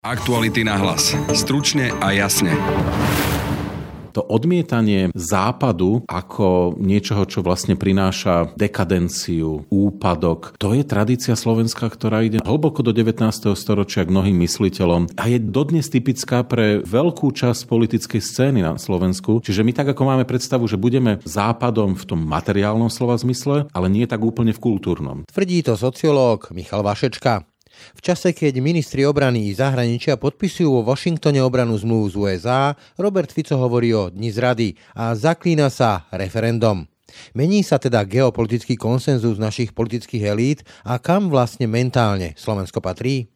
Aktuality na hlas. Stručne a jasne. To odmietanie západu ako niečoho, čo vlastne prináša dekadenciu, úpadok, to je tradícia Slovenska, ktorá ide hlboko do 19. storočia k mnohým mysliteľom a je dodnes typická pre veľkú časť politickej scény na Slovensku. Čiže my tak ako máme predstavu, že budeme západom v tom materiálnom slova zmysle, ale nie tak úplne v kultúrnom. Tvrdí to sociológ Michal Vašečka. V čase, keď ministri obrany i zahraničia podpisujú vo Washingtone obranú zmluvu z USA, Robert Fico hovorí o dni zrady a zaklína sa referendum. Mení sa teda geopolitický konsenzus našich politických elít a kam vlastne mentálne Slovensko patrí?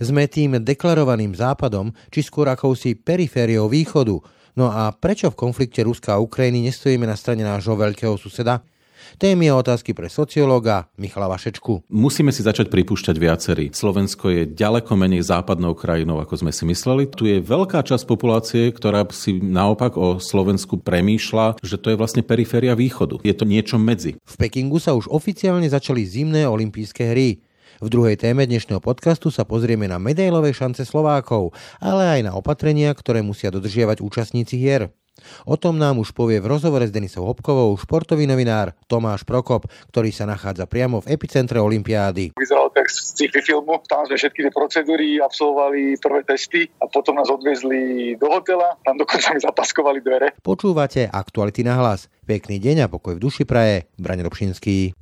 Sme tým deklarovaným západom, či skôr akousi perifériou východu? No a prečo v konflikte Ruska a Ukrajiny nestojíme na strane nášho veľkého suseda? Témy a otázky pre sociológa Michala Vašečku. Musíme si začať pripúšťať viacerí. Slovensko je ďaleko menej západnou krajinou, ako sme si mysleli. Tu je veľká časť populácie, ktorá si naopak o Slovensku premýšľa, že to je vlastne periféria východu. Je to niečo medzi. V Pekingu sa už oficiálne začali zimné olympijské hry. V druhej téme dnešného podcastu sa pozrieme na medailové šance Slovákov, ale aj na opatrenia, ktoré musia dodržiavať účastníci hier. O tom nám už povie v rozhovore s Denisou Hopkovou športový novinár Tomáš Prokop, ktorý sa nachádza priamo v epicentre Olympiády. Vyzeralo tak z sci-fi filmu, tam sme všetky tie procedúry absolvovali prvé testy a potom nás odvezli do hotela, tam dokonca mi zapaskovali dvere. Počúvate aktuality na hlas. Pekný deň a pokoj v duši praje. Braň Robšinský.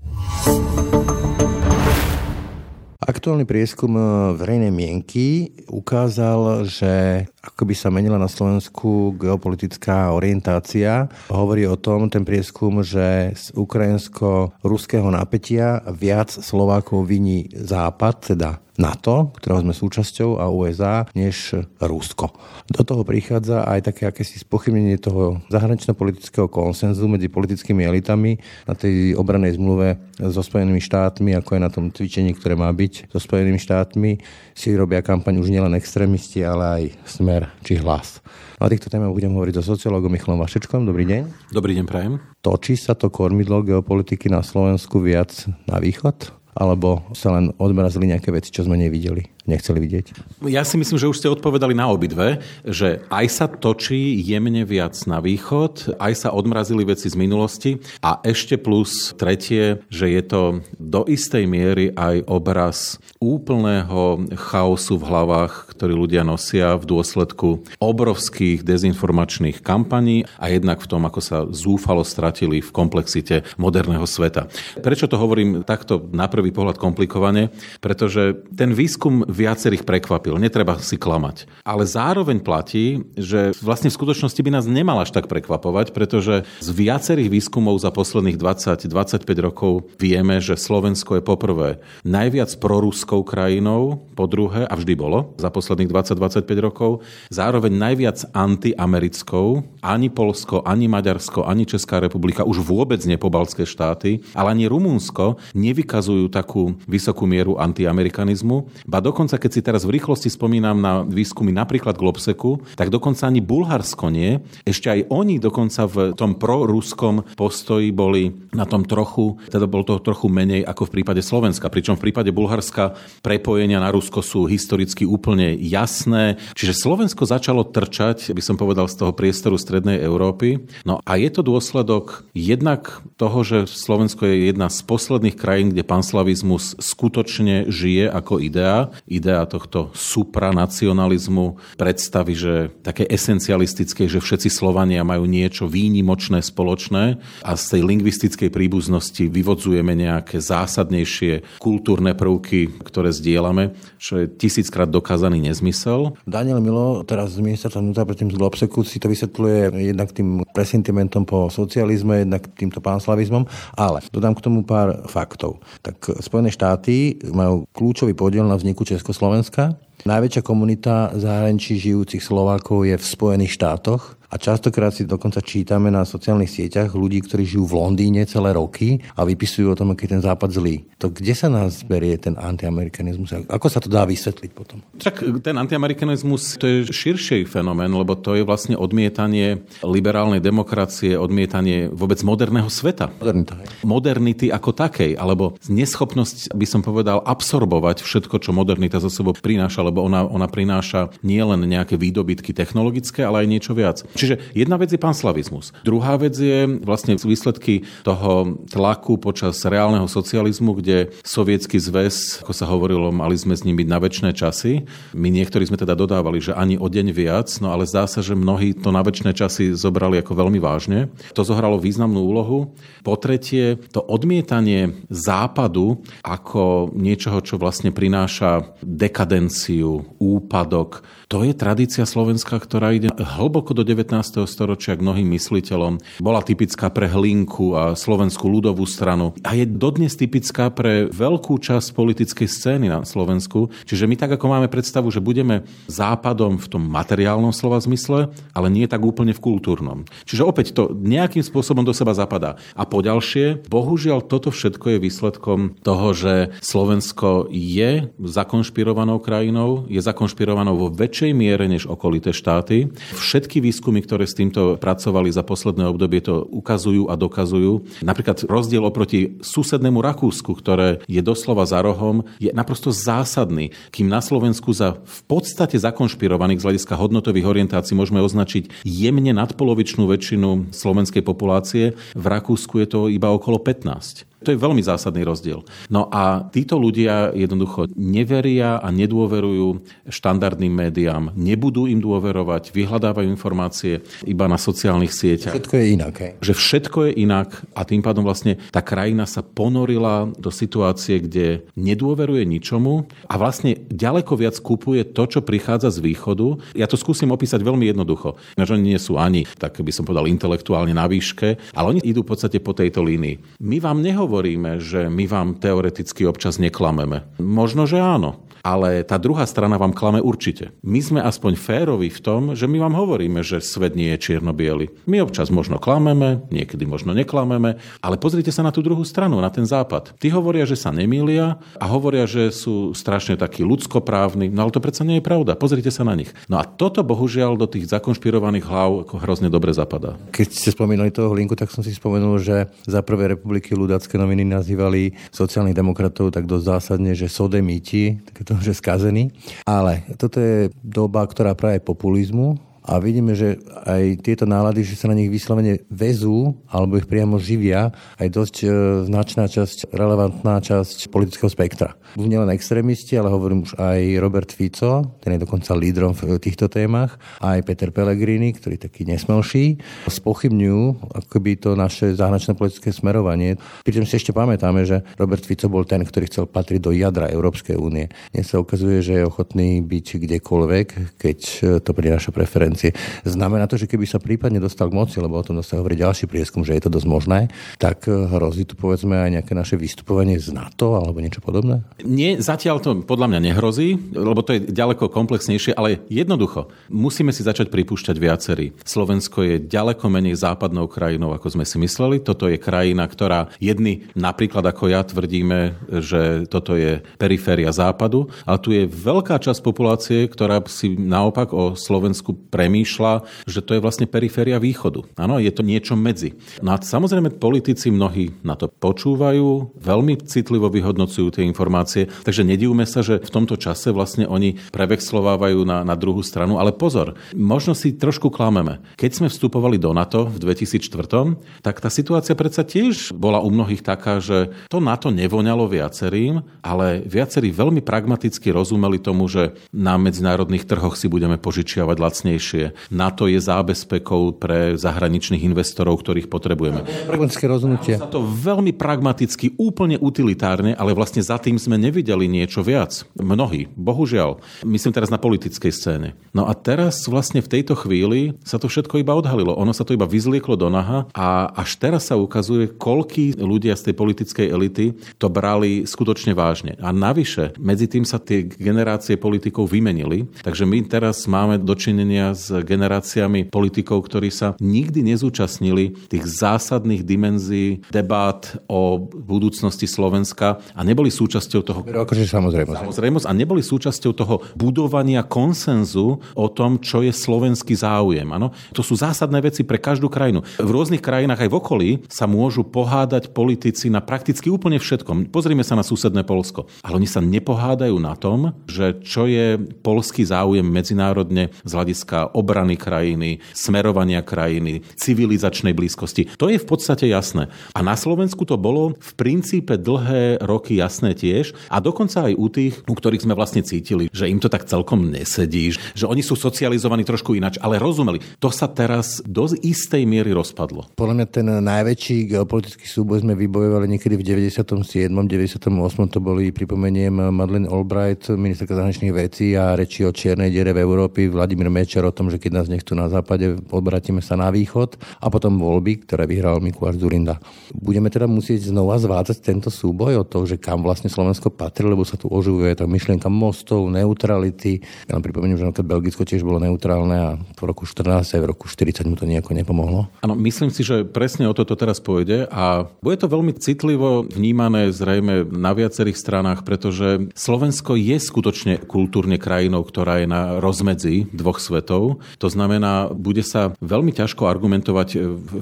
Aktuálny prieskum eh, verejnej mienky ukázal, že ako by sa menila na Slovensku geopolitická orientácia. Hovorí o tom ten prieskum, že z ukrajinsko-ruského napätia viac Slovákov viní Západ, teda NATO, ktorého sme súčasťou, a USA, než Rusko. Do toho prichádza aj také akési spochybnenie toho zahranično-politického konsenzu medzi politickými elitami na tej obranej zmluve so Spojenými štátmi, ako je na tom cvičení, ktoré má byť so Spojenými štátmi. Si robia kampaň už nielen extrémisti, ale aj smer či hlas. O týchto témach budem hovoriť so sociológom Michalom Vašečkom. Dobrý deň. Dobrý deň, prajem. Točí sa to kormidlo geopolitiky na Slovensku viac na východ? Alebo sa len odmrazili nejaké veci, čo sme nevideli, nechceli vidieť? Ja si myslím, že už ste odpovedali na obidve, že aj sa točí jemne viac na východ, aj sa odmrazili veci z minulosti a ešte plus tretie, že je to do istej miery aj obraz úplného chaosu v hlavách, ktorý ľudia nosia v dôsledku obrovských dezinformačných kampaní a jednak v tom, ako sa zúfalo stratili v komplexite moderného sveta. Prečo to hovorím takto naprv prvý pohľad komplikovane, pretože ten výskum viacerých prekvapil, netreba si klamať. Ale zároveň platí, že vlastne v skutočnosti by nás nemal až tak prekvapovať, pretože z viacerých výskumov za posledných 20-25 rokov vieme, že Slovensko je poprvé najviac proruskou krajinou, po druhé, a vždy bolo za posledných 20-25 rokov, zároveň najviac antiamerickou, ani Polsko, ani Maďarsko, ani Česká republika, už vôbec nepobalské štáty, ale ani Rumúnsko nevykazujú takú vysokú mieru antiamerikanizmu. Ba dokonca, keď si teraz v rýchlosti spomínam na výskumy napríklad Globseku, tak dokonca ani Bulharsko nie. Ešte aj oni dokonca v tom proruskom postoji boli na tom trochu, teda bolo toho trochu menej ako v prípade Slovenska. Pričom v prípade Bulharska prepojenia na Rusko sú historicky úplne jasné. Čiže Slovensko začalo trčať, by som povedal, z toho priestoru Strednej Európy. No a je to dôsledok jednak toho, že Slovensko je jedna z posledných krajín, kde pán slavizmus skutočne žije ako idea. Idea tohto supranacionalizmu, predstavy, že také esencialistické, že všetci Slovania majú niečo výnimočné spoločné a z tej lingvistickej príbuznosti vyvodzujeme nejaké zásadnejšie kultúrne prvky, ktoré zdieľame, čo je tisíckrát dokázaný nezmysel. Daniel Milo teraz z ministerstva vnútra predtým z Globseku si to vysvetľuje jednak tým presentimentom po socializme, jednak týmto pánslavizmom, ale dodám k tomu pár faktov. Tak Spojené štáty majú kľúčový podiel na vzniku Československa. Najväčšia komunita zahraničí žijúcich Slovákov je v Spojených štátoch a častokrát si dokonca čítame na sociálnych sieťach ľudí, ktorí žijú v Londýne celé roky a vypisujú o tom, aký ten západ zlý. To kde sa nás berie ten antiamerikanizmus? Ako sa to dá vysvetliť potom? Tak ten antiamerikanizmus to je širší fenomén, lebo to je vlastne odmietanie liberálnej demokracie, odmietanie vôbec moderného sveta. Modernita. Modernity ako takej, alebo neschopnosť, by som povedal, absorbovať všetko, čo modernita zo sebou prináša lebo ona, ona prináša nielen nejaké výdobytky technologické, ale aj niečo viac. Čiže jedna vec je panslavizmus. Druhá vec je vlastne výsledky toho tlaku počas reálneho socializmu, kde sovietský zväz, ako sa hovorilo, mali sme s byť na väčšie časy. My niektorí sme teda dodávali, že ani o deň viac, no ale zdá sa, že mnohí to na väčšie časy zobrali ako veľmi vážne. To zohralo významnú úlohu. Po tretie, to odmietanie západu ako niečoho, čo vlastne prináša dekadenciu, úpadok, to je tradícia Slovenska, ktorá ide hlboko do 19. storočia k mnohým mysliteľom. Bola typická pre Hlinku a Slovenskú ľudovú stranu a je dodnes typická pre veľkú časť politickej scény na Slovensku. Čiže my tak ako máme predstavu, že budeme západom v tom materiálnom slova zmysle, ale nie tak úplne v kultúrnom. Čiže opäť to nejakým spôsobom do seba zapadá. A poďalšie, bohužiaľ toto všetko je výsledkom toho, že Slovensko je zakonšpirovanou krajinou, je zakonšpirovanou vo väčšej miere než okolité štáty. Všetky výskumy, ktoré s týmto pracovali za posledné obdobie, to ukazujú a dokazujú. Napríklad rozdiel oproti susednému Rakúsku, ktoré je doslova za rohom, je naprosto zásadný. Kým na Slovensku za v podstate zakonšpirovaných z hľadiska hodnotových orientácií môžeme označiť jemne nadpolovičnú väčšinu slovenskej populácie, v Rakúsku je to iba okolo 15. To je veľmi zásadný rozdiel. No a títo ľudia jednoducho neveria a nedôverujú štandardným médiám, nebudú im dôverovať, vyhľadávajú informácie iba na sociálnych sieťach. Všetko je inak. Hej. Že všetko je inak a tým pádom vlastne tá krajina sa ponorila do situácie, kde nedôveruje ničomu a vlastne ďaleko viac kupuje to, čo prichádza z východu. Ja to skúsim opísať veľmi jednoducho. Že oni nie sú ani, tak by som povedal, intelektuálne na výške, ale oni idú v podstate po tejto línii. My vám nehovoríme, nehovoríme, že my vám teoreticky občas neklameme. Možno, že áno ale tá druhá strana vám klame určite. My sme aspoň férovi v tom, že my vám hovoríme, že svet nie je čierno My občas možno klameme, niekedy možno neklameme, ale pozrite sa na tú druhú stranu, na ten západ. Tí hovoria, že sa nemýlia a hovoria, že sú strašne takí ľudskoprávni, no ale to predsa nie je pravda. Pozrite sa na nich. No a toto bohužiaľ do tých zakonšpirovaných hlav ako hrozne dobre zapadá. Keď ste spomínali toho Hlinku, tak som si spomenul, že za prvé republiky ľudácké noviny nazývali sociálnych demokratov tak dosť zásadne, že sodemíti, takéto že skazený. Ale toto je doba, ktorá práve populizmu, a vidíme, že aj tieto nálady, že sa na nich vyslovene vezú alebo ich priamo živia, aj dosť e, značná časť, relevantná časť politického spektra. Už nielen extrémisti, ale hovorím už aj Robert Fico, ten je dokonca lídrom v týchto témach, aj Peter Pellegrini, ktorý je taký nesmelší, spochybňujú akoby to naše zahraničné politické smerovanie. Pričom si ešte pamätáme, že Robert Fico bol ten, ktorý chcel patriť do jadra Európskej únie. Dnes sa ukazuje, že je ochotný byť kdekoľvek, keď to prináša preferencie preferencie. Znamená to, že keby sa prípadne dostal k moci, lebo o tom sa hovorí ďalší prieskum, že je to dosť možné, tak eh, hrozí tu povedzme aj nejaké naše vystupovanie z NATO alebo niečo podobné? Nie, zatiaľ to podľa mňa nehrozí, lebo to je ďaleko komplexnejšie, ale jednoducho musíme si začať pripúšťať viacerí. Slovensko je ďaleko menej západnou krajinou, ako sme si mysleli. Toto je krajina, ktorá jedni, napríklad ako ja, tvrdíme, že toto je periféria západu, ale tu je veľká časť populácie, ktorá si naopak o Slovensku pre premýšľa, že to je vlastne periféria východu. Áno, je to niečo medzi. No a samozrejme politici mnohí na to počúvajú, veľmi citlivo vyhodnocujú tie informácie, takže nedívme sa, že v tomto čase vlastne oni prevexlovávajú na, na druhú stranu. Ale pozor, možno si trošku klameme. Keď sme vstupovali do NATO v 2004, tak tá situácia predsa tiež bola u mnohých taká, že to NATO nevoňalo viacerým, ale viacerí veľmi pragmaticky rozumeli tomu, že na medzinárodných trhoch si budeme požičiavať lacnejšie lacnejšie. NATO je zábezpekou pre zahraničných investorov, ktorých potrebujeme. Pragmatické rozhodnutie. Sa to veľmi pragmaticky, úplne utilitárne, ale vlastne za tým sme nevideli niečo viac. Mnohí, bohužiaľ. Myslím teraz na politickej scéne. No a teraz vlastne v tejto chvíli sa to všetko iba odhalilo. Ono sa to iba vyzlieklo do naha a až teraz sa ukazuje, koľkí ľudia z tej politickej elity to brali skutočne vážne. A navyše, medzi tým sa tie generácie politikov vymenili, takže my teraz máme dočinenia s s generáciami politikov, ktorí sa nikdy nezúčastnili tých zásadných dimenzií debát o budúcnosti Slovenska a neboli súčasťou toho... Akože samozrejme. Samozrejme a neboli súčasťou toho budovania konsenzu o tom, čo je slovenský záujem. Ano? To sú zásadné veci pre každú krajinu. V rôznych krajinách aj v okolí sa môžu pohádať politici na prakticky úplne všetkom. Pozrime sa na susedné Polsko. Ale oni sa nepohádajú na tom, že čo je polský záujem medzinárodne z hľadiska obrany krajiny, smerovania krajiny, civilizačnej blízkosti. To je v podstate jasné. A na Slovensku to bolo v princípe dlhé roky jasné tiež a dokonca aj u tých, u ktorých sme vlastne cítili, že im to tak celkom nesedí, že oni sú socializovaní trošku ináč, ale rozumeli. To sa teraz do istej miery rozpadlo. Podľa mňa ten najväčší geopolitický súboj sme vybojovali niekedy v 97. 98. to boli, pripomeniem, Madeleine Albright, ministerka zahraničných vecí a reči o čiernej diere v Európe, Vladimír Mečer o tom, že keď nás nechcú na západe, odbratíme sa na východ a potom voľby, ktoré vyhral Mikuláš Zurinda. Budeme teda musieť znova zvádzať tento súboj o to, že kam vlastne Slovensko patrí, lebo sa tu oživuje tá myšlienka mostov, neutrality. Ja vám pripomeniem, že Belgicko tiež bolo neutrálne a v roku 14 aj v roku 40 mu to nejako nepomohlo. Áno, myslím si, že presne o toto teraz pôjde a bude to veľmi citlivo vnímané zrejme na viacerých stranách, pretože Slovensko je skutočne kultúrne krajinou, ktorá je na rozmedzi dvoch svetov. To znamená, bude sa veľmi ťažko argumentovať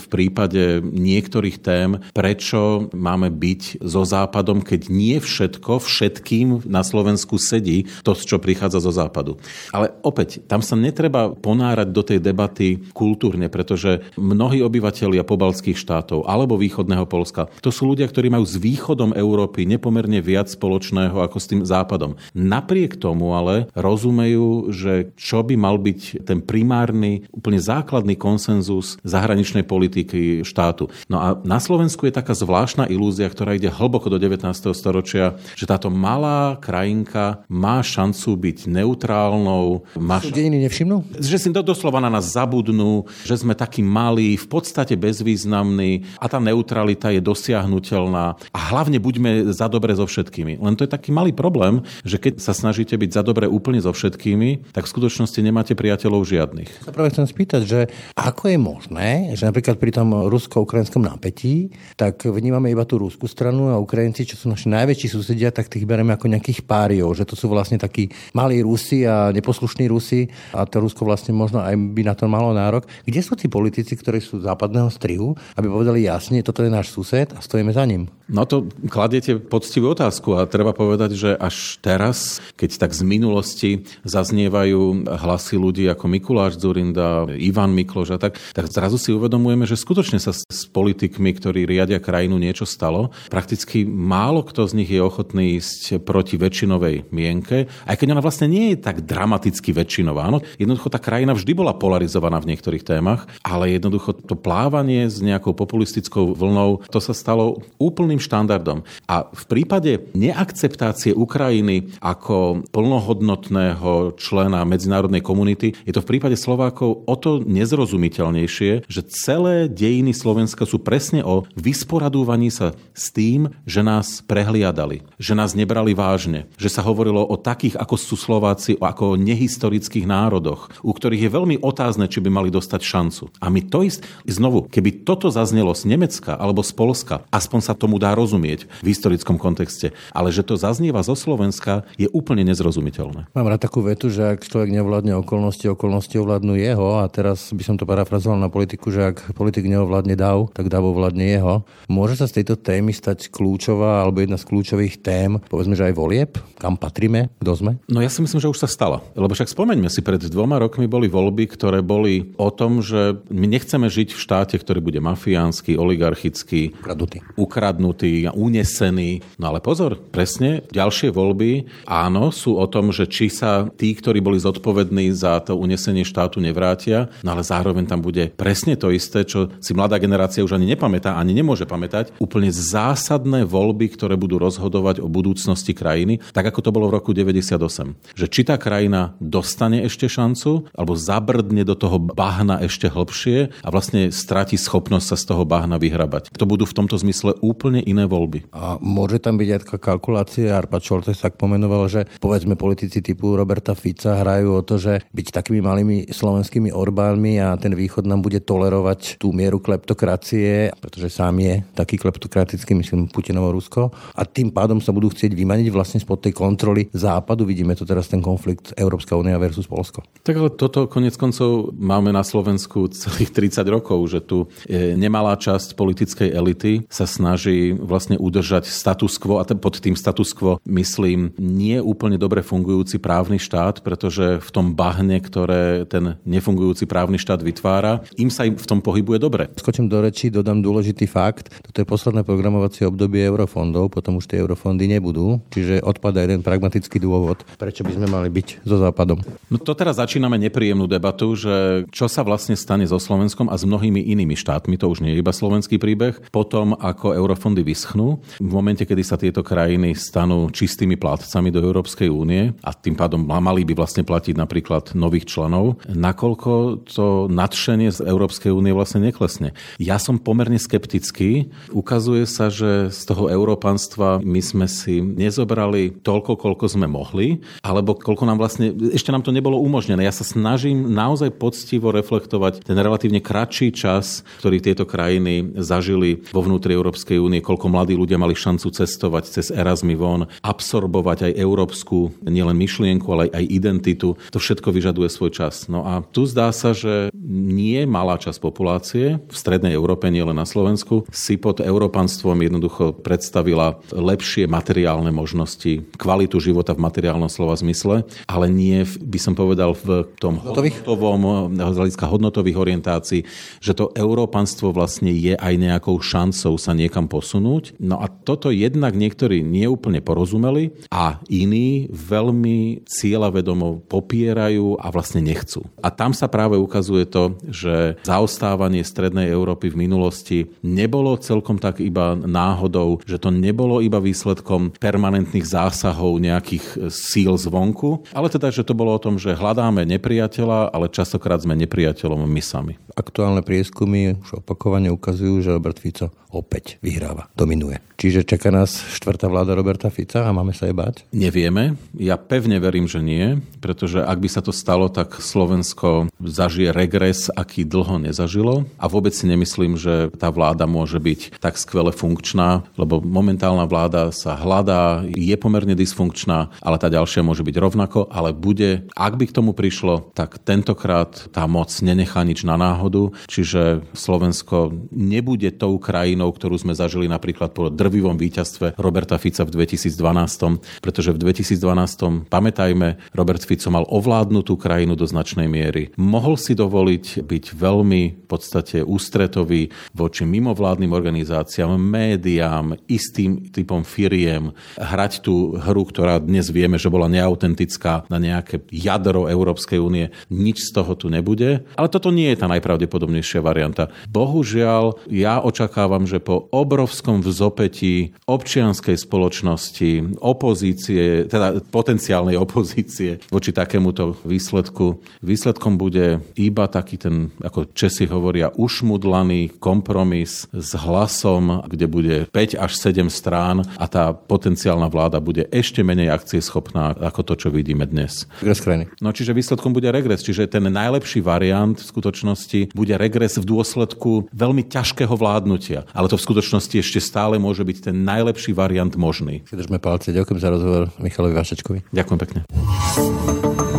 v prípade niektorých tém, prečo máme byť so Západom, keď nie všetko všetkým na Slovensku sedí to, čo prichádza zo Západu. Ale opäť, tam sa netreba ponárať do tej debaty kultúrne, pretože mnohí obyvateľia pobalských štátov alebo východného Polska, to sú ľudia, ktorí majú s východom Európy nepomerne viac spoločného ako s tým Západom. Napriek tomu ale rozumejú, že čo by mal byť ten primárny, úplne základný konsenzus zahraničnej politiky štátu. No a na Slovensku je taká zvláštna ilúzia, ktorá ide hlboko do 19. storočia, že táto malá krajinka má šancu byť neutrálnou. Má š... dejiny nevšimnú? Že si doslova na nás zabudnú, že sme takí malí, v podstate bezvýznamní a tá neutralita je dosiahnutelná. A hlavne buďme za dobre so všetkými. Len to je taký malý problém, že keď sa snažíte byť za dobre úplne so všetkými, tak v skutočnosti nemáte priateľov žiadnych. Sa práve chcem spýtať, že ako je možné, že napríklad pri tom rusko-ukrajinskom napätí, tak vnímame iba tú ruskú stranu a Ukrajinci, čo sú naši najväčší susedia, tak tých bereme ako nejakých páriov, že to sú vlastne takí malí Rusi a neposlušní Rusi a to Rusko vlastne možno aj by na to malo nárok. Kde sú tí politici, ktorí sú západného strihu, aby povedali jasne, toto je náš sused a stojíme za ním? No to kladiete poctivú otázku a treba povedať, že až teraz, keď tak z minulosti zaznievajú hlasy ľudí ako Mikuláš Zurinda, Ivan Mikloš a tak, tak zrazu si uvedomujeme, že skutočne sa s politikmi, ktorí riadia krajinu, niečo stalo. Prakticky málo kto z nich je ochotný ísť proti väčšinovej mienke, aj keď ona vlastne nie je tak dramaticky väčšinová. No, jednoducho tá krajina vždy bola polarizovaná v niektorých témach, ale jednoducho to plávanie s nejakou populistickou vlnou, to sa stalo úplným štandardom. A v prípade neakceptácie Ukrajiny ako plnohodnotného člena medzinárodnej komunity je to v prípade Slovákov o to nezrozumiteľnejšie, že celé dejiny Slovenska sú presne o vysporadúvaní sa s tým, že nás prehliadali, že nás nebrali vážne, že sa hovorilo o takých, ako sú Slováci, ako o nehistorických národoch, u ktorých je veľmi otázne, či by mali dostať šancu. A my to ist, znovu, keby toto zaznelo z Nemecka alebo z Polska, aspoň sa tomu dá rozumieť v historickom kontexte. Ale že to zaznieva zo Slovenska, je úplne nezrozumiteľné. Mám rád takú vetu, že ak človek nevládne okolnosti, okolnosti ovládnu jeho a teraz by som to parafrazoval na politiku, že ak politik neovládne dav, tak dav ovládne jeho. Môže sa z tejto témy stať kľúčová alebo jedna z kľúčových tém, povedzme, že aj volieb, kam patríme, kto sme? No ja si myslím, že už sa stala. Lebo však spomeňme si, pred dvoma rokmi boli voľby, ktoré boli o tom, že my nechceme žiť v štáte, ktorý bude mafiánsky, oligarchický, ukradnutý, ukradnutý unesený. No ale pozor, presne, ďalšie voľby, áno, sú o tom, že či sa tí, ktorí boli zodpovední za to unesenie štátu, nevrátia, no ale zároveň tam bude presne to isté, čo si mladá generácia už ani nepamätá, ani nemôže pamätať, úplne zásadné voľby, ktoré budú rozhodovať o budúcnosti krajiny, tak ako to bolo v roku 98. Že či tá krajina dostane ešte šancu, alebo zabrdne do toho bahna ešte hlbšie a vlastne stratí schopnosť sa z toho bahna vyhrabať. To budú v tomto zmysle úplne iné voľby. A môže tam byť aj taká kalkulácia, Arpa Čoltes tak pomenoval, že povedzme politici typu Roberta Fica hrajú o to, že byť takými malými slovenskými Orbánmi a ten východ nám bude tolerovať tú mieru kleptokracie, pretože sám je taký kleptokratický, myslím, Putinovo Rusko. A tým pádom sa budú chcieť vymaniť vlastne spod tej kontroly západu. Vidíme to teraz ten konflikt Európska únia versus Polsko. Tak ale toto konec koncov máme na Slovensku celých 30 rokov, že tu e, nemalá časť politickej elity sa snaží vlastne udržať status quo a pod tým status quo myslím nie úplne dobre fungujúci právny štát, pretože v tom bahne, ktoré ten nefungujúci právny štát vytvára, im sa im v tom pohybuje dobre. Skočím do reči, dodám dôležitý fakt. Toto je posledné programovacie obdobie eurofondov, potom už tie eurofondy nebudú, čiže odpada jeden pragmatický dôvod, prečo by sme mali byť so Západom. No to teraz začíname nepríjemnú debatu, že čo sa vlastne stane so Slovenskom a s mnohými inými štátmi, to už nie je iba slovenský príbeh, potom ako eurofondy vyschnú, v momente, kedy sa tieto krajiny stanú čistými plátcami do Európskej únie a tým pádom mali by vlastne platiť napríklad nových členov, nakoľko to nadšenie z Európskej únie vlastne neklesne. Ja som pomerne skeptický. Ukazuje sa, že z toho európanstva my sme si nezobrali toľko, koľko sme mohli, alebo koľko nám vlastne, ešte nám to nebolo umožnené. Ja sa snažím naozaj poctivo reflektovať ten relatívne kratší čas, ktorý tieto krajiny zažili vo vnútri Európskej únie, koľko mladí ľudia mali šancu cestovať cez Erasmy von, absorbovať aj európsku nielen myšlienku, ale aj identitu. To všetko vyžaduje svoj čas. No a tu zdá sa, že nie malá časť populácie v strednej Európe, nie len na Slovensku, si pod európanstvom jednoducho predstavila lepšie materiálne možnosti, kvalitu života v materiálnom slova zmysle, ale nie, by som povedal, v tom hodnotových? hodnotovom, z hľadiska hodnotových orientácií, že to európanstvo vlastne je aj nejakou šancou sa niekam posunúť. No a toto jednak niektorí neúplne porozumeli a iní veľmi cieľavedomo popierajú a vlastne nechcú. A tam sa práve ukazuje to, že zaostávanie strednej Európy v minulosti nebolo celkom tak iba náhodou, že to nebolo iba výsledkom permanentných zásahov nejakých síl zvonku, ale teda, že to bolo o tom, že hľadáme nepriateľa, ale častokrát sme nepriateľom my sami. Aktuálne prieskumy už opakovane ukazujú, že Robert Fico opäť vyhráva, dominuje. Čiže čaká nás štvrtá vláda Roberta Fica a máme sa jej bať? Nevieme. Ja pevne verím, že nie, pretože ak by sa to stalo, tak Slovensko zažije regres, aký dlho nezažilo. A vôbec si nemyslím, že tá vláda môže byť tak skvele funkčná, lebo momentálna vláda sa hľadá, je pomerne dysfunkčná, ale tá ďalšia môže byť rovnako, ale bude, ak by k tomu prišlo, tak tentokrát tá moc nenechá nič na náhodu, čiže Slovensko nebude tou krajinou, ktorú sme zažili napríklad po drvivom víťazstve Roberta Fica v 2012, pretože v 2012, pamätajme, Robert Fico mal ovládnutú krajinu do značnej miery. Mohol si dovoliť byť veľmi v podstate ústretový voči mimovládnym organizáciám, médiám, istým typom firiem, hrať tú hru, ktorá dnes vieme, že bola neautentická na nejaké jadro Európskej únie. Nič z toho tu nebude. Ale toto nie je tá najpravdepodobnejšia varianta. Bohužiaľ, ja očakávam, že po obrovskom vzopetí občianskej spoločnosti, opozície, teda potenciálnej opozície voči takémuto výsledku, výsledkom bude iba taký ten, ako Česi hovoria, ušmudlaný kompromis s hlasom, kde bude 5 až 7 strán a tá potenciálna vláda bude ešte menej akcieschopná ako to, čo vidíme dnes. Regres krajiny. No čiže výsledkom bude regres, čiže ten najlepší variant v skutočnosti bude regres v dôsledku veľmi ťažkého vládnutia. Ale to v skutočnosti ešte stále môže byť ten najlepší variant možný. Si držme palce. Ďakujem za rozhovor Michalovi Vašečkovi. Ďakujem pekne.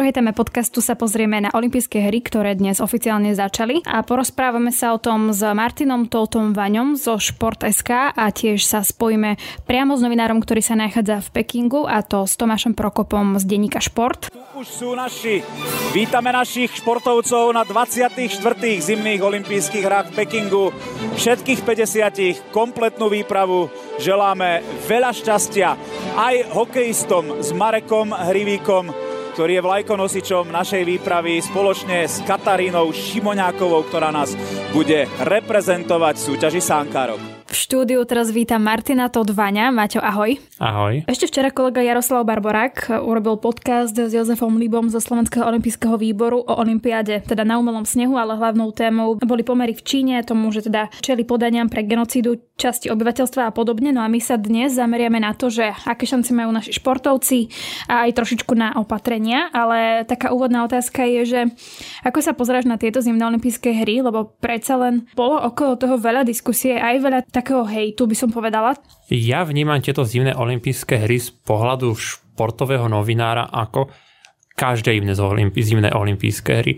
Druhej téme podcastu sa pozrieme na olympijské hry, ktoré dnes oficiálne začali a porozprávame sa o tom s Martinom Toltom Vaňom zo Šport.sk a tiež sa spojíme priamo s novinárom, ktorý sa nachádza v Pekingu a to s Tomášom Prokopom z denníka Šport. Tu už sú naši. Vítame našich športovcov na 24. zimných olympijských hrách v Pekingu. Všetkých 50 kompletnú výpravu. Želáme veľa šťastia aj hokejistom s Marekom Hrivíkom, ktorý je vlajkonosičom našej výpravy spoločne s Katarínou Šimoňákovou, ktorá nás bude reprezentovať v súťaži Sankárov. V štúdiu teraz vítam Martina Todvaňa. Maťo, ahoj. Ahoj. Ešte včera kolega Jaroslav Barborák urobil podcast s Jozefom Libom zo Slovenského olympijského výboru o olympiáde, teda na umelom snehu, ale hlavnou témou boli pomery v Číne, tomu, že teda čeli podaniam pre genocídu časti obyvateľstva a podobne. No a my sa dnes zameriame na to, že aké šance majú naši športovci a aj trošičku na opatrenia, ale taká úvodná otázka je, že ako sa pozráš na tieto zimné olympijské hry, lebo predsa len bolo okolo toho veľa diskusie, aj veľa takého hejtu, by som povedala. Ja vnímam tieto zimné olympijské hry z pohľadu športového novinára ako každé zimné olympijské hry.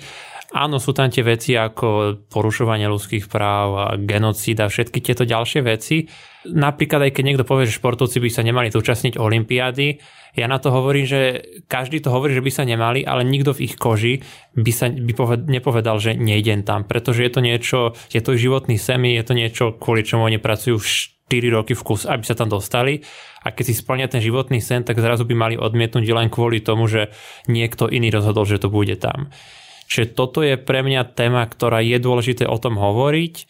Áno, sú tam tie veci ako porušovanie ľudských práv a genocída, všetky tieto ďalšie veci. Napríklad aj keď niekto povie, že športovci by sa nemali zúčastniť olympiády, ja na to hovorím, že každý to hovorí, že by sa nemali, ale nikto v ich koži by sa by poved, nepovedal, že nejdem tam, pretože je to niečo, je to životný semi, je to niečo, kvôli čomu oni pracujú 4 roky v kus, aby sa tam dostali a keď si splnia ten životný sen, tak zrazu by mali odmietnúť len kvôli tomu, že niekto iný rozhodol, že to bude tam. Čiže toto je pre mňa téma, ktorá je dôležité o tom hovoriť,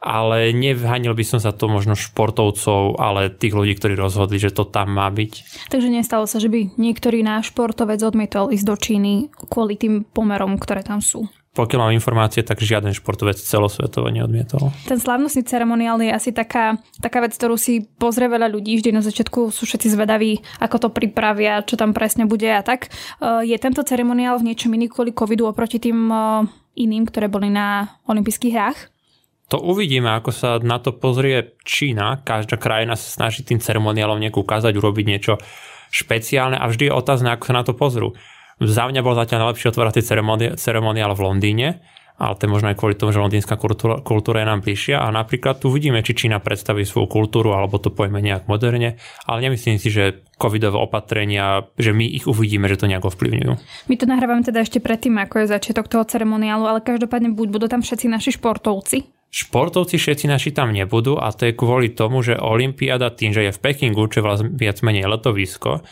ale nevhanil by som sa to možno športovcov, ale tých ľudí, ktorí rozhodli, že to tam má byť. Takže nestalo sa, že by niektorý náš športovec odmietol ísť do Číny kvôli tým pomerom, ktoré tam sú? Pokiaľ mám informácie, tak žiaden športovec celosvetovo neodmietol. Ten slávnostný ceremoniál je asi taká, taká vec, ktorú si pozrie veľa ľudí. Vždy na začiatku sú všetci zvedaví, ako to pripravia, čo tam presne bude a tak. E, je tento ceremoniál v niečom iný kvôli covidu oproti tým e, iným, ktoré boli na olympijských hrách? To uvidíme, ako sa na to pozrie Čína. Každá krajina sa snaží tým ceremoniálom nejak ukázať, urobiť niečo špeciálne a vždy je otázne, ako sa na to pozrú. Za mňa bol zatiaľ najlepší otvárací ceremoniál v Londýne, ale to je možno aj kvôli tomu, že londýnska kultúra, kultúra je nám bližšia a napríklad tu vidíme, či Čína predstaví svoju kultúru alebo to pojme nejak moderne, ale nemyslím si, že covidové opatrenia, že my ich uvidíme, že to nejako ovplyvňujú. My to nahrávame teda ešte predtým, ako je začiatok toho ceremoniálu, ale každopádne buď budú tam všetci naši športovci, Športovci všetci naši tam nebudú a to je kvôli tomu, že Olympiáda tým, že je v Pekingu, čo je viac menej letovisko,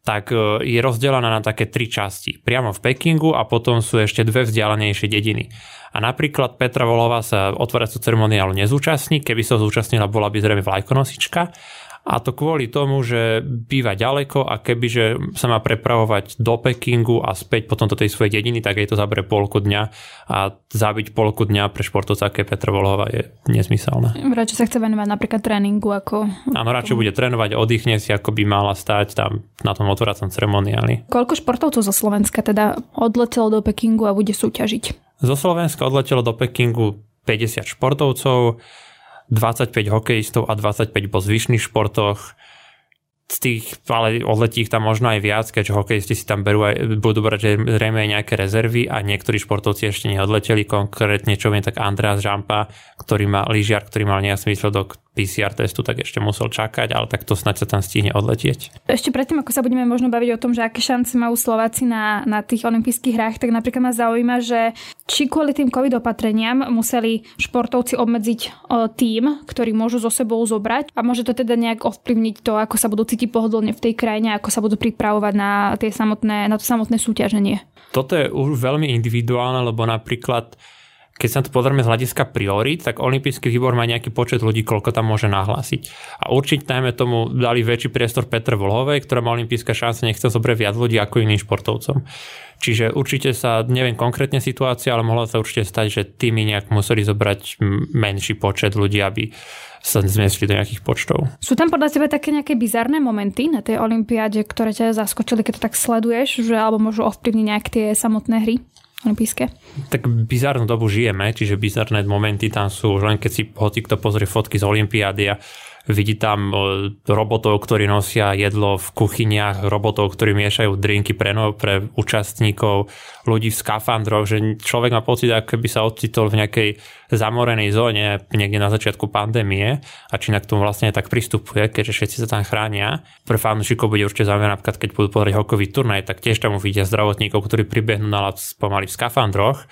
tak e, je rozdelená na také tri časti. Priamo v Pekingu a potom sú ešte dve vzdialenejšie dediny. A napríklad Petra Volová sa otváraciu ceremoniálu nezúčastní, keby sa zúčastnila, bola by zrejme vlajkonosička a to kvôli tomu, že býva ďaleko a kebyže sa má prepravovať do Pekingu a späť potom do tej svojej dediny, tak jej to zabere polku dňa a zabiť polku dňa pre športovca, aké Petra Volhova je nesmyselné. Radšej sa chce venovať napríklad tréningu ako... Áno, radšej bude trénovať, oddychne si, ako by mala stať tam na tom otváracom ceremoniáli. Koľko športovcov zo Slovenska teda odletelo do Pekingu a bude súťažiť? Zo Slovenska odletelo do Pekingu 50 športovcov, 25 hokejistov a 25 po zvyšných športoch. Z tých, ale odletí tam možno aj viac, keďže hokejisti si tam berú aj, budú brať zrejme aj nejaké rezervy a niektorí športovci ešte neodleteli, konkrétne čo viem, tak Andreas Žampa, ktorý má lyžiar, ktorý mal nejasný výsledok PCR testu, tak ešte musel čakať, ale tak to snáď sa tam stihne odletieť. Ešte predtým, ako sa budeme možno baviť o tom, že aké šance majú Slováci na, na tých olympijských hrách, tak napríklad ma zaujíma, že či kvôli tým COVID opatreniam museli športovci obmedziť o, tým, ktorý môžu so sebou zobrať a môže to teda nejak ovplyvniť to, ako sa budú cítiť pohodlne v tej krajine, ako sa budú pripravovať na, tie samotné, na to samotné súťaženie. Toto je už veľmi individuálne, lebo napríklad keď sa to pozrieme z hľadiska priorít, tak olimpijský výbor má nejaký počet ľudí, koľko tam môže nahlásiť. A určite najmä tomu dali väčší priestor Petre Volhovej, ktorá má olimpijská šanca, nechce zobrať viac ľudí ako iným športovcom. Čiže určite sa, neviem konkrétne situácia, ale mohlo sa určite stať, že týmy nejak museli zobrať menší počet ľudí, aby sa zmiestili do nejakých počtov. Sú tam podľa teba také nejaké bizarné momenty na tej olympiáde, ktoré ťa zaskočili, keď to tak sleduješ, že alebo môžu ovplyvniť nejak tie samotné hry? olympijské? Tak bizarnú dobu žijeme, čiže bizarné momenty tam sú, len keď si hoci kto pozrie fotky z Olympiády a Vidí tam robotov, ktorí nosia jedlo v kuchyniach, robotov, ktorí miešajú drinky pre, no, pre účastníkov, ľudí v skafandroch, že človek má pocit, ako keby sa ocitol v nejakej zamorenej zóne niekde na začiatku pandémie a či k tomu vlastne tak pristupuje, keďže všetci sa tam chránia. Pre fanúšikov bude určite zaujímavé, napríklad keď budú pozrieť hokový turnaj, tak tiež tam uvidia zdravotníkov, ktorí pribehnú na pomaly v skafandroch.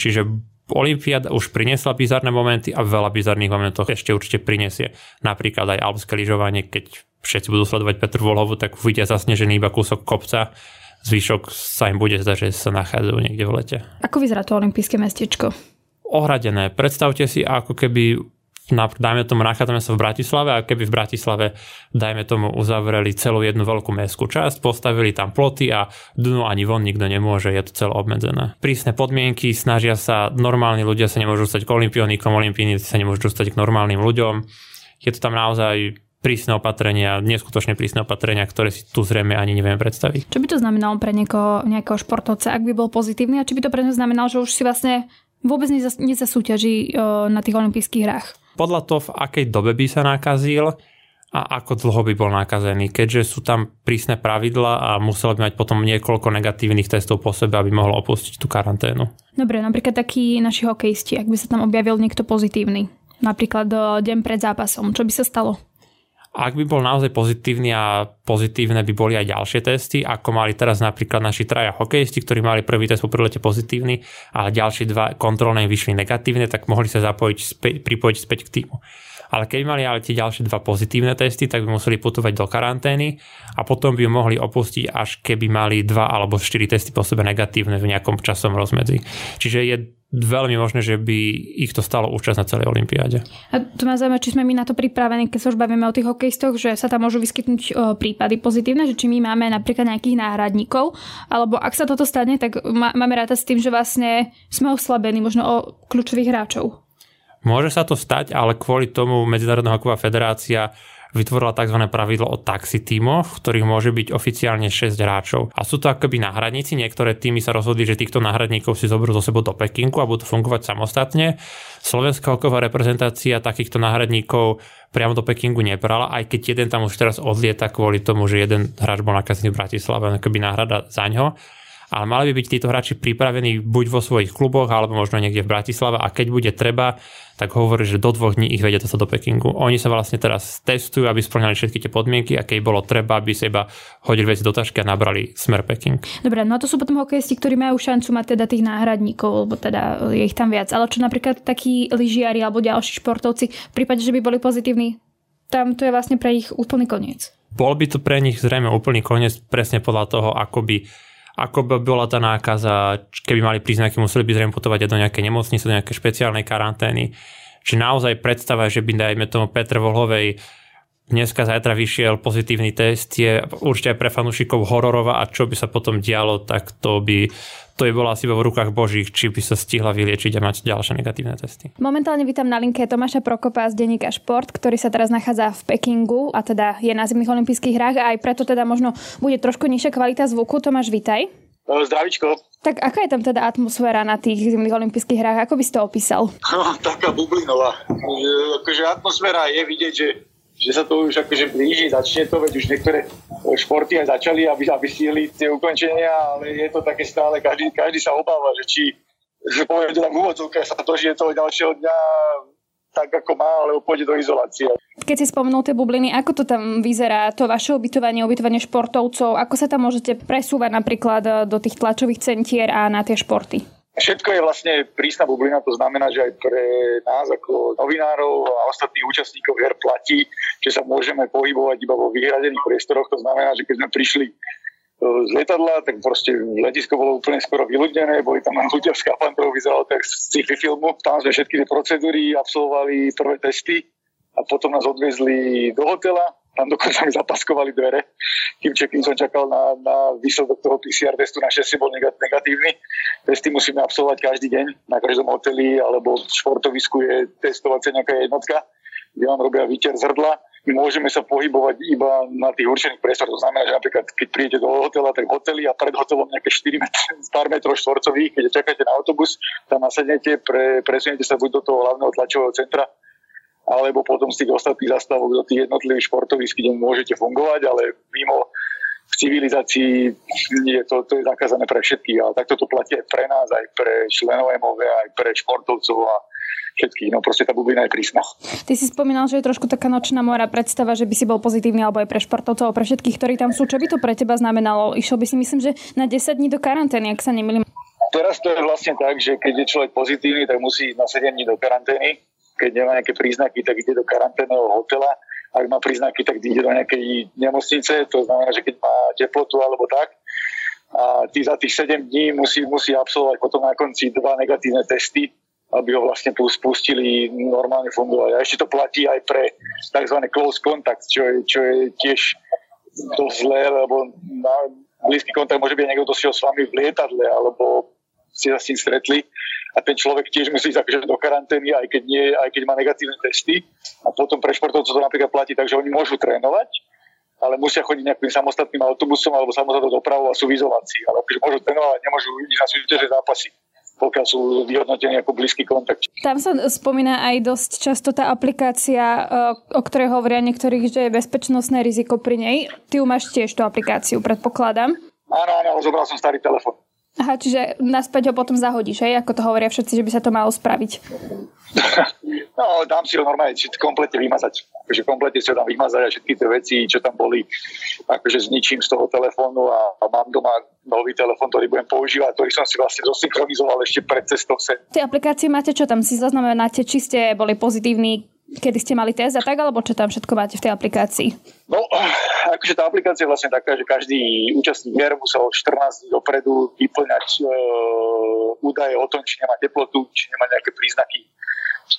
Čiže Olympiáda už priniesla bizarné momenty a veľa bizarných momentov ešte určite prinesie. Napríklad aj alpské lyžovanie, keď všetci budú sledovať Petru Volhovu, tak uvidia zasnežený iba kúsok kopca, zvyšok sa im bude zdať, že sa nachádzajú niekde v lete. Ako vyzerá to olympijské mestečko? Ohradené. Predstavte si, ako keby dajme tomu, nachádzame sa v Bratislave a keby v Bratislave, dajme tomu, uzavreli celú jednu veľkú mestskú časť, postavili tam ploty a dnu ani von nikto nemôže, je to celé obmedzené. Prísne podmienky, snažia sa, normálni ľudia sa nemôžu dostať k olimpionikom, olimpijníci sa nemôžu dostať k normálnym ľuďom. Je to tam naozaj prísne opatrenia, neskutočne prísne opatrenia, ktoré si tu zrejme ani nevieme predstaviť. Čo by to znamenalo pre niekoho, nejakého športovca, ak by bol pozitívny a či by to pre neho znamenalo, že už si vlastne vôbec nezasúťaží na tých olympijských hrách? Podľa toho, v akej dobe by sa nakazil a ako dlho by bol nakazený, keďže sú tam prísne pravidla a musel by mať potom niekoľko negatívnych testov po sebe, aby mohol opustiť tú karanténu. Dobre, napríklad takí naši hokejisti, ak by sa tam objavil niekto pozitívny, napríklad deň pred zápasom, čo by sa stalo? Ak by bol naozaj pozitívny a pozitívne by boli aj ďalšie testy, ako mali teraz napríklad naši traja hokejisti, ktorí mali prvý test po prilete pozitívny a ďalšie dva kontrolné vyšli negatívne, tak mohli sa zapojiť, späť, pripojiť späť k týmu. Ale keď mali ale tie ďalšie dva pozitívne testy, tak by museli putovať do karantény a potom by ju mohli opustiť, až keby mali dva alebo štyri testy po sebe negatívne v nejakom časom rozmedzi. Čiže je veľmi možné, že by ich to stalo účasť na celej olympiáde. A to ma zaujíma, či sme my na to pripravení, keď sa už bavíme o tých hokejistoch, že sa tam môžu vyskytnúť prípady pozitívne, že či my máme napríklad nejakých náhradníkov, alebo ak sa toto stane, tak má, máme rátať s tým, že vlastne sme oslabení možno o kľúčových hráčov. Môže sa to stať, ale kvôli tomu Medzinárodná hokejová federácia vytvorila tzv. pravidlo o taxi tímoch, v ktorých môže byť oficiálne 6 hráčov. A sú to akoby náhradníci, niektoré týmy sa rozhodli, že týchto náhradníkov si zoberú zo sebou do Pekingu a budú fungovať samostatne. Slovenská hokejová reprezentácia takýchto náhradníkov priamo do Pekingu nebrala, aj keď jeden tam už teraz odlieta kvôli tomu, že jeden hráč bol nakazený v Bratislave, akoby náhrada za ňo ale mali by byť títo hráči pripravení buď vo svojich kluboch, alebo možno niekde v Bratislave a keď bude treba, tak hovorí, že do dvoch dní ich vedia sa do Pekingu. Oni sa vlastne teraz testujú, aby splňali všetky tie podmienky a keď bolo treba, aby sa iba hodili veci do tašky a nabrali smer Peking. Dobre, no a to sú potom hokejisti, ktorí majú šancu mať teda tých náhradníkov, lebo teda je ich tam viac. Ale čo napríklad takí lyžiari alebo ďalší športovci, v prípade, že by boli pozitívni, tam to je vlastne pre ich úplný koniec. Bol by to pre nich zrejme úplný koniec presne podľa toho, ako by ako by bola tá nákaza, keby mali príznaky, museli by zrejme putovať aj do nejakej nemocnice, do nejakej špeciálnej karantény. Či naozaj predstava, že by, dajme tomu Petr Volhovej dneska, zajtra vyšiel pozitívny test, je určite aj pre fanúšikov hororová a čo by sa potom dialo, tak to by, to by bolo asi vo rukách božích, či by sa stihla vyliečiť a mať ďalšie negatívne testy. Momentálne vítam na linke Tomáša Prokopa z denníka Šport, ktorý sa teraz nachádza v Pekingu a teda je na zimných olympijských hrách a aj preto teda možno bude trošku nižšia kvalita zvuku. Tomáš, vítaj. Zdravičko. Tak aká je tam teda atmosféra na tých zimných olympijských hrách? Ako by si to opísal? No, taká bublinová. Akože atmosféra je vidieť, že že sa to už akože blíži, začne to, veď už niektoré športy aj začali, aby, aby stihli tie ukončenia, ale je to také stále, každý, každý sa obáva, že či, že poviem teda v úvodzovkách sa to žije toho ďalšieho dňa tak ako má, ale pôjde do izolácie. Keď si spomenul tie bubliny, ako to tam vyzerá, to vaše ubytovanie, ubytovanie športovcov, ako sa tam môžete presúvať napríklad do tých tlačových centier a na tie športy? Všetko je vlastne prísna bublina, to znamená, že aj pre nás ako novinárov a ostatných účastníkov her platí, že sa môžeme pohybovať iba vo vyhradených priestoroch. To znamená, že keď sme prišli e, z letadla, tak proste letisko bolo úplne skoro vyľudnené, boli tam ľudia v skafandroch, vyzeralo tak z sci-fi filmu. Tam sme všetky tie procedúry absolvovali prvé testy a potom nás odviezli do hotela tam dokonca mi zapaskovali dvere, kým, kým som čakal na, na výsledok toho PCR testu, našťastie bol negatívny. Testy musíme absolvovať každý deň, na každom hoteli alebo v športovisku je testovacia nejaká jednotka, kde vám robia výter z hrdla. My môžeme sa pohybovať iba na tých určených priestoroch. To znamená, že napríklad keď prídete do hotela, tak hotely a pred hotelom nejaké 4 metr, pár metrov štvorcových, keď čakáte na autobus, tam nasadnete, pre, presuniete sa buď do toho hlavného tlačového centra, alebo potom z tých ostatných zastávok do tých jednotlivých športovisk, kde môžete fungovať, ale mimo v civilizácii je to, to je zakázané pre všetkých, ale takto to platí aj pre nás, aj pre členov MOV, aj pre športovcov a všetkých. No proste tá bublina je prísna. Ty si spomínal, že je trošku taká nočná mora predstava, že by si bol pozitívny alebo aj pre športovcov, pre všetkých, ktorí tam sú. Čo by to pre teba znamenalo? Išiel by si myslím, že na 10 dní do karantény, ak sa nemýlim. Teraz to je vlastne tak, že keď je človek pozitívny, tak musí na 7 dní do karantény keď nemá nejaké príznaky, tak ide do karanténneho hotela. Ak má príznaky, tak ide do nejakej nemocnice, to znamená, že keď má teplotu alebo tak. A tý, za tých 7 dní musí, musí absolvovať potom na konci dva negatívne testy aby ho vlastne spustili normálne fungovať. A ešte to platí aj pre tzv. close contact, čo je, čo je tiež dosť zlé, lebo na blízky kontakt môže byť niekto, kto si ho s vami v lietadle, alebo ste sa s tým stretli a ten človek tiež musí ísť akože do karantény, aj keď, nie, aj keď má negatívne testy. A potom pre športovcov to napríklad platí tak, že oni môžu trénovať, ale musia chodiť nejakým samostatným autobusom alebo samostatnou dopravou a sú v izolácii. Ale akože môžu trénovať, nemôžu ísť na súťaže zápasy pokiaľ sú vyhodnotení ako blízky kontakt. Tam sa spomína aj dosť často tá aplikácia, e, o ktorej hovoria niektorých, že je bezpečnostné riziko pri nej. Ty máš tiež tú aplikáciu, predpokladám. Áno, áno, zobral som starý telefón. Aha, čiže naspäť ho potom zahodíš, hej? Ako to hovoria všetci, že by sa to malo spraviť. no, dám si ho normálne kompletne vymazať. Takže kompletne si ho tam vymazať a všetky tie veci, čo tam boli, akože zničím z toho telefónu a, a mám doma nový telefón, ktorý budem používať, ktorý som si vlastne zosynchronizoval ešte pred cestou sem. Tie aplikácie máte čo tam? Si zaznamenáte, či ste boli pozitívni kedy ste mali test a tak, alebo čo tam všetko máte v tej aplikácii? No, akože tá aplikácia je vlastne taká, že každý účastník hier musel 14 dní dopredu vyplňať e, údaje o tom, či nemá teplotu, či nemá nejaké príznaky,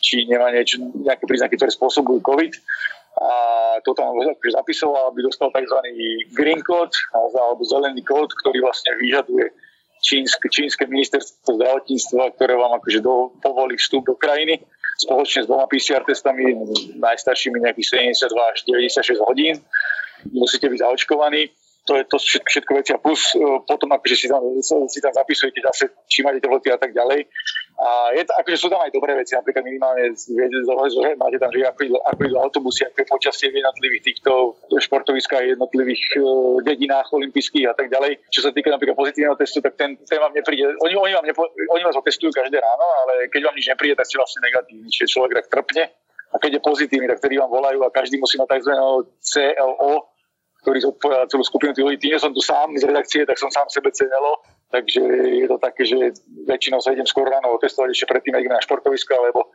či nemá niečo, nejaké príznaky, ktoré spôsobujú COVID. A to tam akože zapisoval, aby dostal tzv. green code alebo zelený kód, ktorý vlastne vyžaduje čínske, čínske ministerstvo zdravotníctva, ktoré vám akože do, povolí vstup do krajiny spoločne s dvoma PCR testami, najstaršími nejakých 72 až 96 hodín. Musíte byť zaočkovaní to je to všetko, veci a plus uh, potom akože si tam, si tam zapisujete zase, či máte teploty a tak ďalej. A je to, akože sú tam aj dobré veci, napríklad minimálne že máte tam, že ako, ako idú autobusy, je počasie v jednotlivých týchto športoviskách, jednotlivých uh, dedinách olympijských a tak ďalej. Čo sa týka napríklad pozitívneho testu, tak ten, ten vám nepríde. Oni, oni, vám nepo, oni vás otestujú každé ráno, ale keď vám nič nepríde, tak ste vlastne negatívni, čiže človek tak trpne. A keď je pozitívny, tak vtedy vám volajú a každý musí mať tzv. CLO, ktorý zodpovedá celú skupinu tých ľudí. Tým, že som tu sám z redakcie, tak som sám sebe cenelo. Takže je to také, že väčšinou sa idem skôr ráno otestovať ešte predtým, ak na športovisko, alebo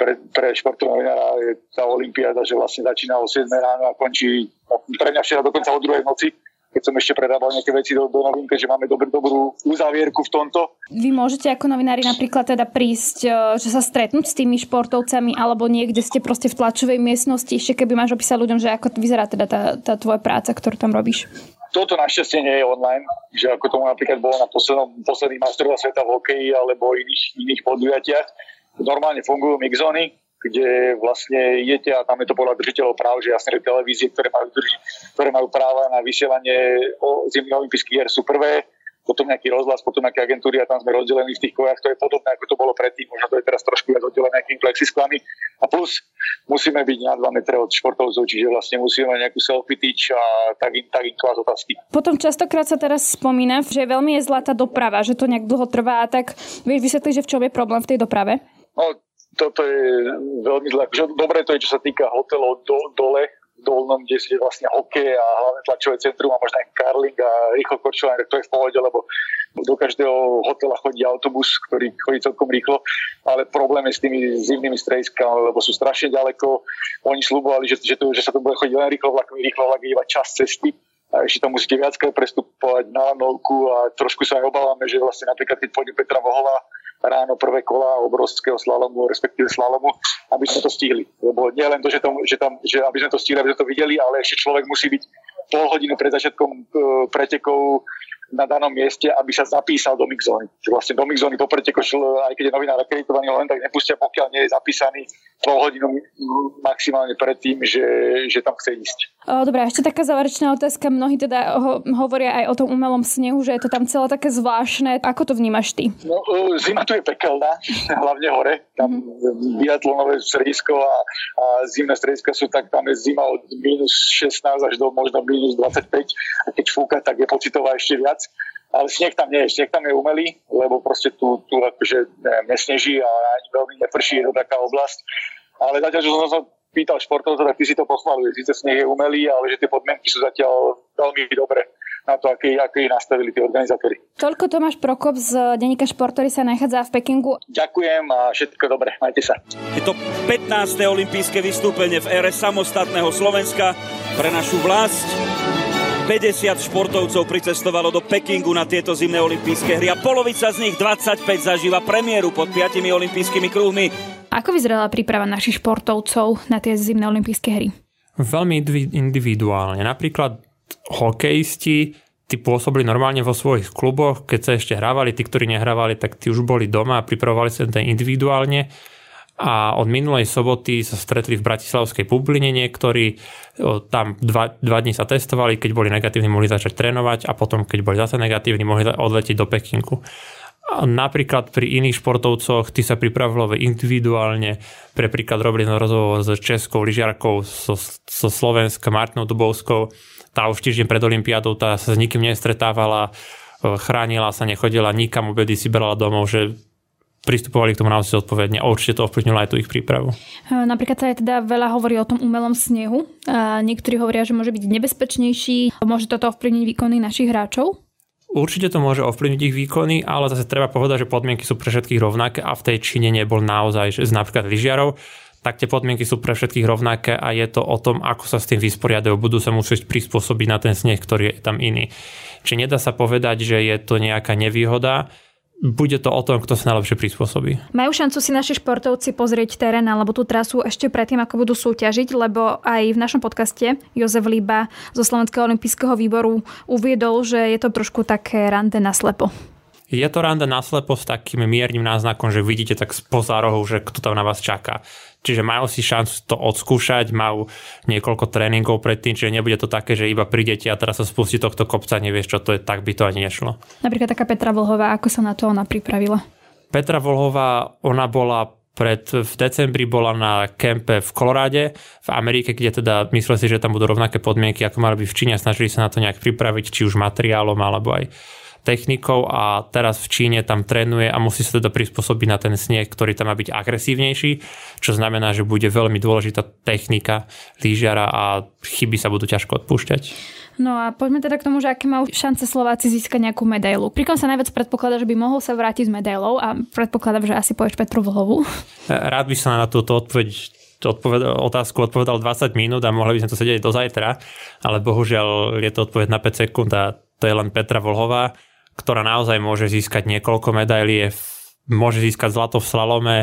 pre, pre športového novinára je tá olimpiáda, že vlastne začína o 7 ráno a končí no, pre mňa včera dokonca o druhej noci keď som ešte predával nejaké veci do, do novín, keďže máme dobrú, dobrú uzavierku v tomto. Vy môžete ako novinári napríklad teda prísť, e, že sa stretnúť s tými športovcami alebo niekde ste proste v tlačovej miestnosti, ešte keby máš opísať ľuďom, že ako vyzerá teda tá, tá tvoja práca, ktorú tam robíš. Toto našťastie nie je online, že ako tomu napríklad bolo na poslednom, posledných majstrovstvách sveta v hokeji alebo iných, iných podujatiach. Normálne fungujú mixzóny, kde vlastne idete a tam je to podľa držiteľov práv, že jasne, televízie, ktoré majú, ktoré majú práva na vysielanie o zimných olympijských hier sú prvé, potom nejaký rozhlas, potom nejaké agentúry a tam sme rozdelení v tých kojach, to je podobné, ako to bolo predtým, možno to je teraz trošku viac oddelené nejakými plexisklami. A plus musíme byť na 2 metre od športovcov, čiže vlastne musíme nejakú selfie tyč a tak im, tak im klas otázky. Potom častokrát sa teraz spomína, že veľmi je zlá tá doprava, že to nejak dlho trvá, tak vieš vysvetliť, že v čom je problém v tej doprave? No, toto je veľmi zlé. Akože to je, čo sa týka hotelov do, dole, v dolnom, kde je vlastne hokej a hlavné tlačové centrum a možno aj karling a rýchlo korčovanie, to je v pohode, lebo do každého hotela chodí autobus, ktorý chodí celkom rýchlo, ale problém je s tými zimnými strediskami, lebo sú strašne ďaleko. Oni slúbovali, že, že, že sa to bude chodiť len rýchlo vlakmi, rýchlo vlak iba čas cesty a ešte tam musíte viackrát prestupovať na lanovku a trošku sa aj obávame, že vlastne napríklad keď pôjde Petra Vohová ráno prvé kola obrovského slalomu, respektíve slalomu, aby sme to stihli. Lebo nie len to, že, tam, že, tam, že aby sme to stihli, aby sme to videli, ale ešte človek musí byť pol hodinu pred začiatkom e, pretekov na danom mieste, aby sa zapísal do mixzóny. Vlastne do mixzóny po preteku, aj keď je novinár akreditovaný, len tak nepustia, pokiaľ nie je zapísaný pol hodinu maximálne pred tým, že, že tam chce ísť. Dobre, ešte taká záverečná otázka. Mnohí teda ho, hovoria aj o tom umelom snehu, že je to tam celé také zvláštne. Ako to vnímaš ty? No, e, zima tu je pekelná, hlavne hore. Tam mm-hmm. biatlonové stredisko a, a zimné strediska sú tak, tam je zima od minus 16 až do možno minus 25 a keď fúka, tak je pocitová ešte viac ale sneh tam nie je, sneh tam je umelý, lebo proste tu, tu akože nesneží a ani veľmi neprší, je to taká oblasť. Ale zatiaľ, že som sa pýtal športovcov, tak ty si to pochvaluje. Sice sneh je umelý, ale že tie podmienky sú zatiaľ veľmi dobré na to, aký, aký nastavili tí organizátori. Toľko Tomáš Prokop z denníka Šport, ktorý sa nachádza v Pekingu. Ďakujem a všetko dobre, majte sa. Je to 15. olympijské vystúpenie v ére samostatného Slovenska pre našu vlast 50 športovcov pricestovalo do Pekingu na tieto zimné olympijské hry a polovica z nich 25 zažíva premiéru pod 5 olympijskými kruhmi. Ako vyzerala príprava našich športovcov na tie zimné olympijské hry? Veľmi individuálne. Napríklad hokejisti tí pôsobili normálne vo svojich kluboch, keď sa ešte hrávali, tí, ktorí nehrávali, tak tí už boli doma a pripravovali sa ten individuálne a od minulej soboty sa stretli v Bratislavskej Publine niektorí, tam dva, dva dní sa testovali, keď boli negatívni, mohli začať trénovať a potom, keď boli zase negatívni, mohli odletieť do Pekingu. A napríklad pri iných športovcoch, tí sa pripravovali individuálne, pre príklad robili rozhovor s českou lyžiarkou, so, so Slovenska Martinou Dubovskou, tá už týždeň pred Olympiádou, tá sa s nikým nestretávala, chránila sa, nechodila nikam, obedy si brala domov, že pristupovali k tomu naozaj zodpovedne a určite to ovplyvnilo aj tú ich prípravu. Napríklad sa aj teda veľa hovorí o tom umelom snehu. A niektorí hovoria, že môže byť nebezpečnejší. Môže toto ovplyvniť výkony našich hráčov? Určite to môže ovplyvniť ich výkony, ale zase treba povedať, že podmienky sú pre všetkých rovnaké a v tej Číne nebol naozaj, že napríklad lyžiarov, tak tie podmienky sú pre všetkých rovnaké a je to o tom, ako sa s tým vysporiadajú. Budú sa musieť prispôsobiť na ten sneh, ktorý je tam iný. Či nedá sa povedať, že je to nejaká nevýhoda, bude to o tom, kto sa najlepšie prispôsobí. Majú šancu si naši športovci pozrieť terén alebo tú trasu ešte predtým, ako budú súťažiť, lebo aj v našom podcaste Jozef Líba zo Slovenského olympijského výboru uviedol, že je to trošku také rande na slepo. Je to rande na slepo s takým miernym náznakom, že vidíte tak spoza rohov, že kto tam na vás čaká. Čiže majú si šancu to odskúšať, majú niekoľko tréningov predtým, čiže nebude to také, že iba prídete a teraz sa spustí tohto kopca, nevieš čo to je, tak by to ani nešlo. Napríklad taká Petra Vlhová, ako sa na to ona pripravila? Petra Vlhová, ona bola pred, v decembri bola na kempe v Koloráde v Amerike, kde teda mysleli si, že tam budú rovnaké podmienky, ako mali by v Číne snažili sa na to nejak pripraviť, či už materiálom alebo aj technikou a teraz v Číne tam trénuje a musí sa teda prispôsobiť na ten sneh, ktorý tam má byť agresívnejší, čo znamená, že bude veľmi dôležitá technika lyžiara a chyby sa budú ťažko odpúšťať. No a poďme teda k tomu, že aké majú šance Slováci získať nejakú medailu. Pri kom sa najviac predpokladá, že by mohol sa vrátiť s medailou a predpokladám, že asi povieš Petru Vlhovu. Rád by som na túto odpoveď odpovedal, otázku odpovedal 20 minút a mohli by sme to sedieť do zajtra, ale bohužiaľ je to odpoveď na 5 sekúnd a to je len Petra Vlhová ktorá naozaj môže získať niekoľko medailí, môže získať zlato v slalome,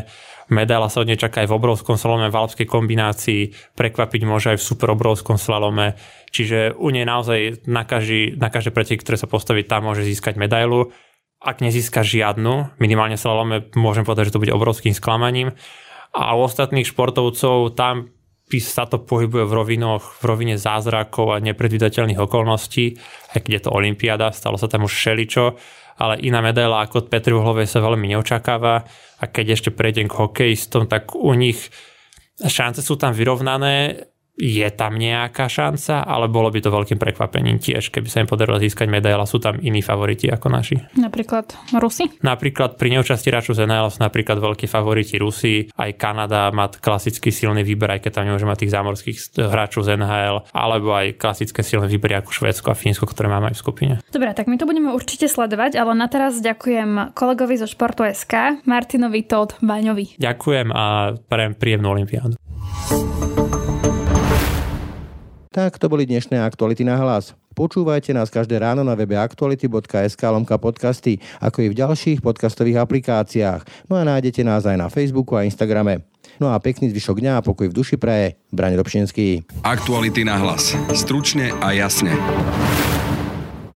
medaila sa od nej čaká aj v obrovskom slalome, v alpskej kombinácii, prekvapiť môže aj v super obrovskom slalome, čiže u nej naozaj na, každý, na každé pretek, ktoré sa postaví, tam môže získať medailu. Ak nezíska žiadnu, minimálne slalome, môžem povedať, že to bude obrovským sklamaním. A u ostatných športovcov tam sa to pohybuje v rovinoch, v rovine zázrakov a nepredvydateľných okolností, aj keď je to Olympiáda, stalo sa tam už šeličo, ale iná medaila ako od Petri Uhlovej sa veľmi neočakáva. A keď ešte prejdem k hokejistom, tak u nich šance sú tam vyrovnané, je tam nejaká šanca, ale bolo by to veľkým prekvapením tiež, keby sa im podarilo získať medaila. Sú tam iní favoriti ako naši. Napríklad Rusi? Napríklad pri neúčasti Raču z NHL sú napríklad veľkí favoriti Rusi. Aj Kanada má klasický silný výber, aj keď tam nemôže mať tých zámorských hráčov z NHL, alebo aj klasické silné výbery ako Švédsko a Fínsko, ktoré máme aj v skupine. Dobre, tak my to budeme určite sledovať, ale na teraz ďakujem kolegovi zo Športu SK, Martinovi Todd Baňovi. Ďakujem a prajem príjemnú olimpiádu. Tak to boli dnešné aktuality na hlas. Počúvajte nás každé ráno na webe aktuality.sk lomka podcasty, ako i v ďalších podcastových aplikáciách. No a nájdete nás aj na Facebooku a Instagrame. No a pekný zvyšok dňa a pokoj v duši praje. Braň Robšinský. Aktuality na hlas. Stručne a jasne.